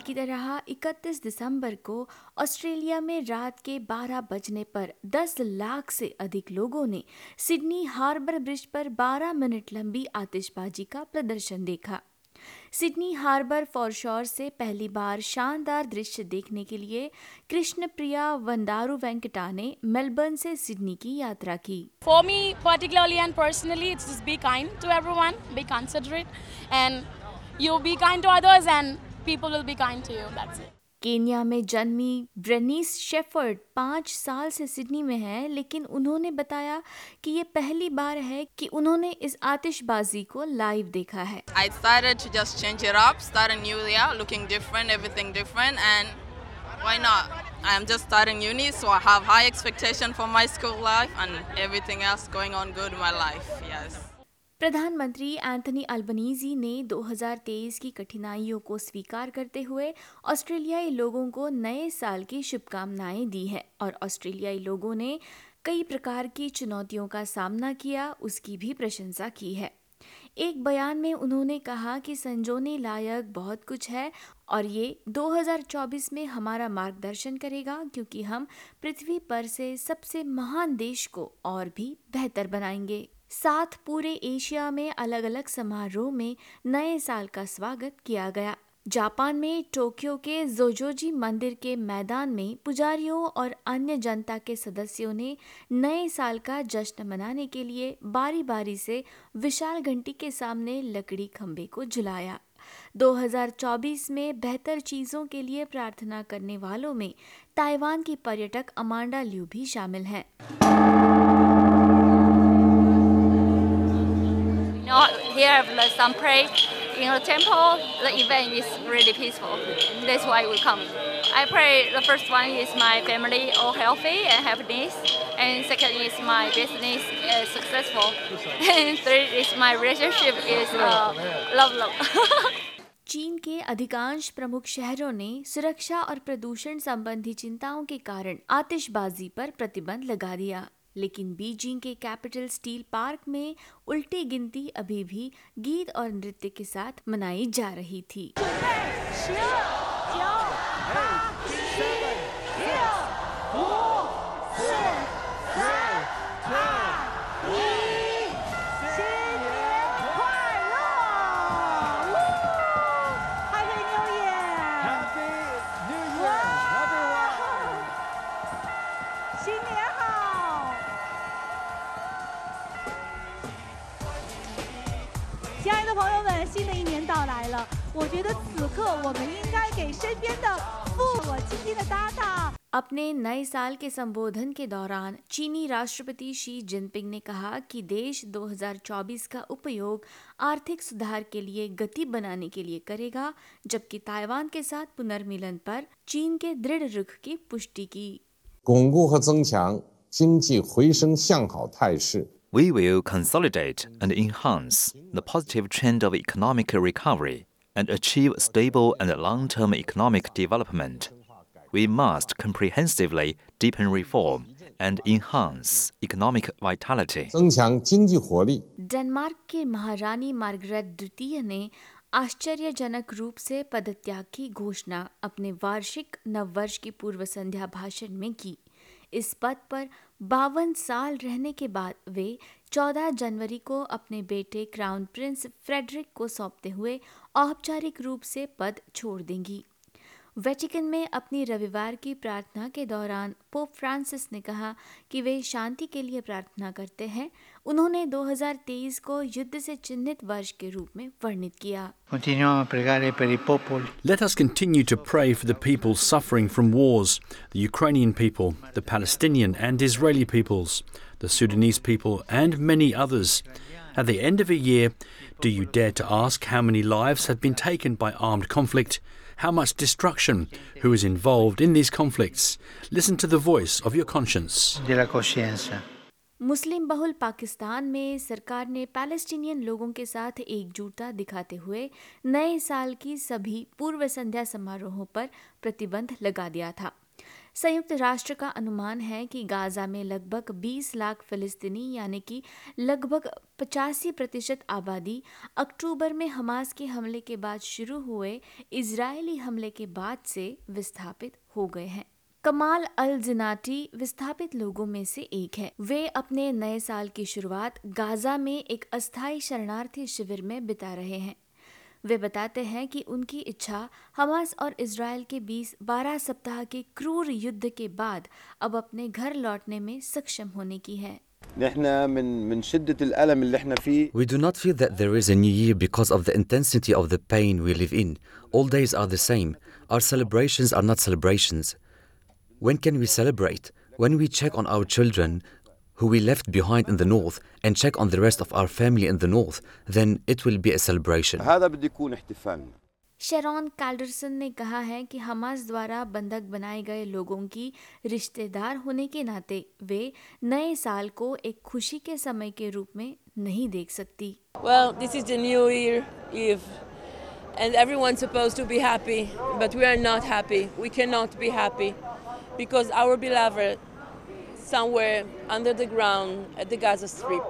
साल की तरह 31 दिसंबर को ऑस्ट्रेलिया में रात के 12 बजने पर 10 लाख से अधिक लोगों ने सिडनी हार्बर ब्रिज पर 12 मिनट लंबी आतिशबाजी का प्रदर्शन देखा। सिडनी हार्बर फॉरशोर से पहली बार शानदार दृश्य देखने के लिए कृष्ण प्रिया वंदारू वेंकटा ने मेलबर्न से सिडनी की यात्रा की। Me, particularly and personally, it's just be kind to everyone, be considerate, and you be kind to others, and people will be kind to you. That's it. Kenya में जन्मी ब्रेनीस शेफर्ड पाँच साल से Sydney में है लेकिन उन्होंने बताया कि ये पहली बार है कि उन्होंने इस आतिशबाजी को लाइव देखा है I decided to just change it up, start a new year, looking different, everything different, and why not? I'm just starting uni, so I have high expectation for my school life and everything else going on good in my life. Yes. प्रधानमंत्री Anthony Albanese ने 2023 की कठिनाइयों को स्वीकार करते हुए ऑस्ट्रेलियाई लोगों को नए साल की शुभकामनाएँ दी हैं और ऑस्ट्रेलियाई लोगों ने कई प्रकार की चुनौतियों का सामना किया, उसकी भी प्रशंसा की है। एक बयान में उन्होंने कहा कि संजोने लायक बहुत कुछ है और ये 2024 में हमारा मार्गदर्शन करेगा क्योंकि हम पृथ्वी पर से सबसे महान देश को और भी बेहतर बनाएँगे। साथ पूरे एशिया में अलग अलग समारोह में नए साल का स्वागत किया गया। जापान में टोक्यो के जोजोजी मंदिर के मैदान में पुजारियों और अन्य जनता के सदस्यों ने नए साल का जश्न मनाने के लिए बारी बारी से विशाल घंटी के सामने लकड़ी खंभे को झुलाया। 2024 में बेहतर चीज़ों के लिए प्रार्थना करने वालों में ताइवान की पर्यटक अमांडा ल्यू भी शामिल हैं। Here the some pray in the temple. The event is really peaceful. That's why we come. I pray the first one is my family all healthy and happiness, and second is my business is successful, and third is my relationship is uh, love love. चीन के अधिकांश प्रमुख शहरों ने सुरक्षा और प्रदूषण संबंधी चिंताओं के कारण आतिशबाजी पर प्रतिबंध लगा दिया लेकिन बीजिंग के कैपिटल स्टील पार्क में उल्टी गिनती अभी भी गीत और नृत्य के साथ मनाई जा रही थी। 的朋友们，新的一年到来了，我觉得此刻我们应该给身边的父我亲近的搭档。 अपने नए साल के संबोधन के दौरान चीनी राष्ट्रपति शी जिनपिंग ने कहा कि देश 2024 का उपयोग आर्थिक सुधार के लिए गति बनाने के लिए करेगा जबकि ताइवान के साथ पुनर्मिलन पर चीन के दृढ़ रुख की पुष्टि की 巩固和增强经济回升向好态势， we will consolidate and enhance the positive trend of economic recovery and achieve stable and long term economic development. We must comprehensively deepen reform and enhance economic vitality. Denmark की महारानी मार्गरेट द्वितीय आश्चर्यजनक रूप से पदत्याग की घोषणा अपने वार्षिक नववर्ष की पूर्व संध्या भाषण में की इस पद पर बावन साल रहने के बाद वे 14 जनवरी को अपने बेटे क्राउन प्रिंस फ्रेडरिक को सौंपते हुए औपचारिक रूप से पद छोड़ देंगी। वेटिकन में अपनी रविवार की प्रार्थना के दौरान पोप फ्रांसिस ने कहा कि वे शांति के लिए प्रार्थना करते हैं उन्होंने 2023 को युद्ध से चिन्हित वर्ष के रूप में वर्णित किया Continuiamo a pregare per i popoli Let us continue to pray for the people suffering from wars the Ukrainian people, the Palestinian and Israeli peoples, the Sudanese people, and many others. At the end of a year, do you dare to ask how many lives have been taken by armed conflict? How much destruction? Who is involved in these conflicts? Listen to the voice of your conscience. della coscienza. मुस्लिम बहुल पाकिस्तान में सरकार ने Palestinian लोगों के साथ एकजुटता दिखाते हुए नए साल की सभी पूर्व संध्या समारोहों पर प्रतिबंध लगा दिया था संयुक्त राष्ट्र का अनुमान है कि गाजा में लगभग 20 लाख फिलिस्तीनी, यानी कि लगभग पचासी प्रतिशत आबादी, अक्टूबर में हमास के हमले के बाद शुरू हुए इजरायली हमले के बाद से विस्थापित हो गए हैं। कमाल अल जिनाटी विस्थापित लोगों में से एक है। वे अपने नए साल की शुरुआत गाजा में एक अस्थायी शरणार्थी शिविर में बिता रहे हैं। वे बताते हैं कि उनकी इच्छा हमास और इसराइल के बीच 12 सप्ताह के क्रूर युद्ध के बाद अब अपने घर लौटने में सक्षम होने की है We do not feel that there is a new year because of the intensity of the pain we live in. All days are the same. Our celebrations are not celebrations. When can we celebrate? When we check on our children who we left behind in the north and check on the rest of our family in the north, then it will be a celebration. शेरॉन कैल्डरसन ने कहा है कि Hamas द्वारा बंधक बनाए गए लोगों की रिश्तेदार होने के नाते वे नए साल को एक खुशी के समय के रूप में नहीं देख सकती Well, this is the New Year Eve, and everyone's supposed to be happy, but we are not happy. We cannot be happy because our beloved somewhere under the ground at the Gaza Strip,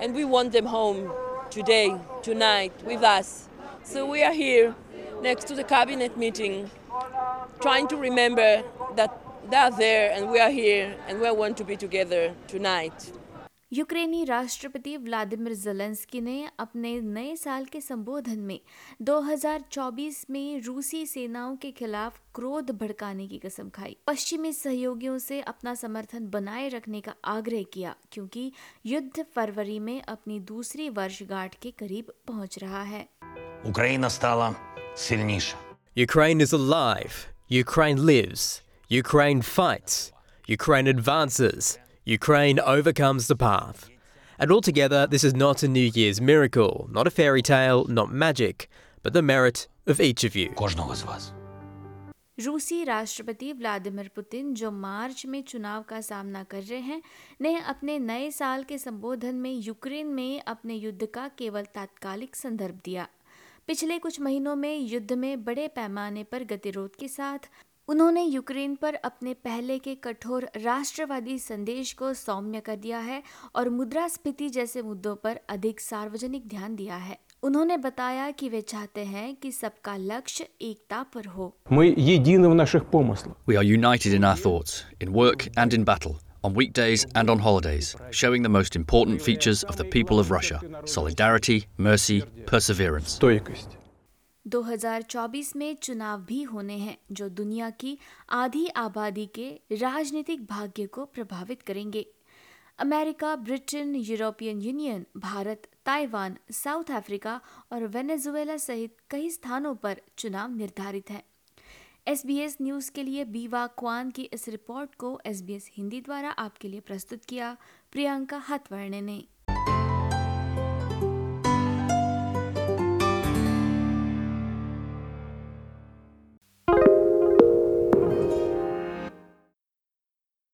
and we want them home today, tonight, with us. So we are here next to the cabinet meeting, trying to remember that they are there and we are here and we want to be together tonight. यूक्रेनी राष्ट्रपति Vladimir जलेंस्की ने अपने नए साल के संबोधन में 2024 में रूसी सेनाओं के खिलाफ क्रोध भड़काने की कसम खाई पश्चिमी सहयोगियों से अपना समर्थन बनाए रखने का आग्रह किया क्योंकि युद्ध फरवरी में अपनी दूसरी वर्षगांठ के करीब पहुँच रहा है Ukraine is alive. Ukraine lives. Ukraine fights. Ukraine advances. Ukraine overcomes the path. And altogether, this is not a New Year's miracle, not a fairy tale, not magic, but the merit of each of you. रूसी राष्ट्रपति Vladimir Putin जो मार्च में चुनाव का सामना कर रहे हैं ने अपने नए साल के संबोधन में यूक्रेन में अपने युद्ध का केवल तात्कालिक संदर्भ दिया पिछले कुछ महीनों में युद्ध में बड़े पैमाने पर गतिरोध के साथ उन्होंने यूक्रेन पर अपने पहले के कठोर राष्ट्रवादी संदेश को सौम्य कर दिया है और मुद्रास्फीति जैसे मुद्दों पर अधिक सार्वजनिक ध्यान दिया है उन्होंने बताया कि वे चाहते हैं कि सबका लक्ष्य एकता पर हो On weekdays and on holidays, showing the most important features of the people of Russia solidarity, mercy, perseverance. 2024 में चुनाव भी होने हैं, जो दुनिया की आधी आबादी के राजनीतिक भाग्य को प्रभावित करेंगे। America, Britain, European Union, Bharat, Taiwan, South Africa और वेनेजुएला सहित कई स्थानों पर चुनाव निर्धारित हैं। एस बी एस न्यूज़ के लिए बीवा क्वान की इस रिपोर्ट को एस बी एस हिंदी द्वारा आपके लिए प्रस्तुत किया, प्रियंका हतवर्ण ने।